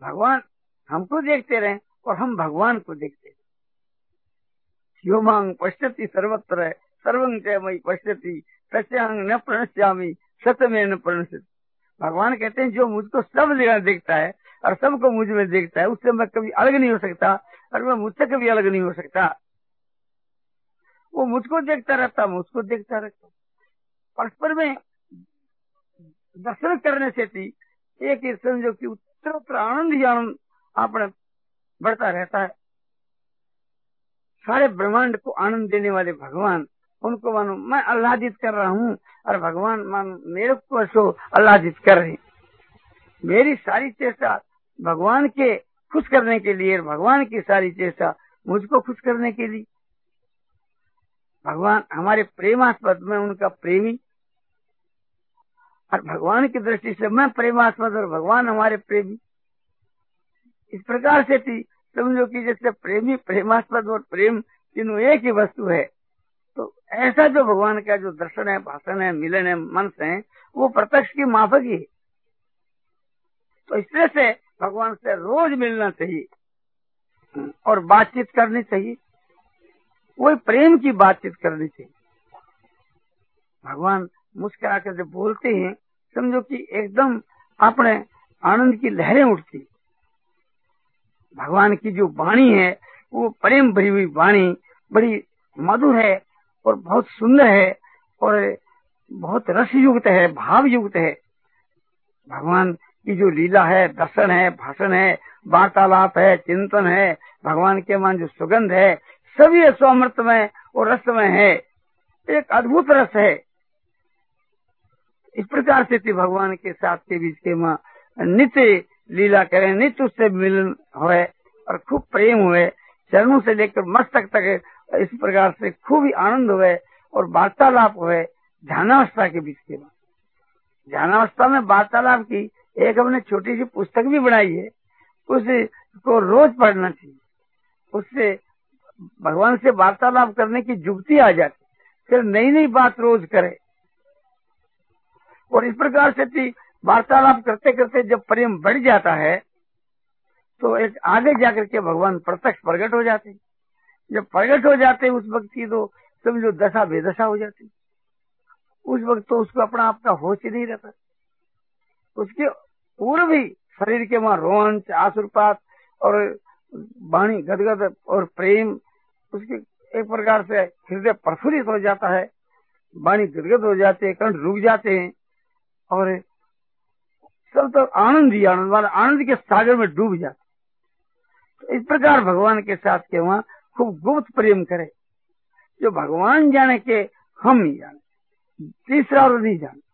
भगवान हमको देखते रहे और हम भगवान को देखते रहे। यो मांग पश्यति सर्वत्र, सर्वं मई पश्यति सत्यांग न प्रणश्यामी सत्य में न प्रणश्यति। भगवान कहते हैं, जो मुझको सब जगह देखता है और सबको मुझमें देखता है, उससे मैं कभी अलग नहीं हो सकता और मैं मुझसे कभी अलग नहीं हो सकता। वो मुझको देखता रहता, मैं उसको देखता रहता। परस्पर में दर्शन करने से थी एक समझो कि उत्तर आनंद ही आनंद अपने बढ़ता रहता है। सारे ब्रह्मांड को आनंद देने वाले भगवान, उनको मानो मैं आह्लादित कर रहा हूँ, और भगवान मानो मेरे को सो आह्लादित कर रहे मेरी सारी चेष्टा भगवान के खुश करने के लिए, भगवान की सारी चेष्टा मुझको खुश करने के लिए। भगवान हमारे प्रेमास्पद, में उनका प्रेमी और भगवान की दृष्टि से मैं प्रेमास्पद और भगवान हमारे प्रेमी। इस प्रकार से थी समझो कि जैसे प्रेमी प्रेमास्पद और प्रेम तीनों एक ही वस्तु है तो ऐसा जो भगवान का जो दर्शन है, भाषण है, मिलन है मंच है, वो प्रत्यक्ष की माफक ही है। तो इसलिए से भगवान से रोज मिलना चाहिए और बातचीत करनी चाहिए। वही प्रेम की बातचीत करनी चाहिए। भगवान मुस्कुरा कर जब बोलते हैं, समझो कि एकदम अपने आनंद की लहरें उठती भगवान की जो वाणी है, वो प्रेम भरी हुई वाणी बड़ी मधुर है और बहुत सुंदर है और बहुत रस युक्त है भाव युक्त है। भगवान की जो लीला है, दर्शन है, भाषण है, वार्तालाप है, चिंतन है, भगवान के मान जो सुगंध है, सभी स्वमृत में और रस में है। एक अद्भुत रस है। इस प्रकार से भगवान के साथ के बीच के माँ नित्य लीला करें, नित्य उससे मिलन हुए और खूब प्रेम हुए, चरणों से लेकर मस्तक तक इस प्रकार से खूब आनंद हुए और वार्तालाप हुए ध्यानावस्था के बीच के बाद ध्यानावस्था में वार्तालाप की एक हमने छोटी सी पुस्तक भी बनाई है, उसको रोज पढ़ना चाहिए। उससे भगवान से वार्तालाप करने की जुगती आ जाती फिर नई नई बात रोज करे। और इस प्रकार से वार्तालाप करते करते जब प्रेम बढ़ जाता है तो एक आगे जाकर के भगवान प्रत्यक्ष प्रकट हो जाते जब प्रकट हो जाते उस वक्त की तो समझो दशा बेदशा हो जाती उस वक्त तो उसको अपना आपका होश ही नहीं रहता। उसके पूर्व ही शरीर के वहाँ रोमांच, आसुरपात और वाणी, गदगद और प्रेम, उसके एक प्रकार से हृदय प्रफुल्लित हो जाता है। वाणी गदगद हो जाते हैं, कंठ रुक जाते हैं। और सब तो आनंद ही आनंद वाला आनंद के सागर में डूब जाते। तो इस प्रकार भगवान के साथ के वहाँ खूब गुप्त प्रेम करे। जो भगवान जाने के हम ही जाने। तीसरा और नहीं जाने।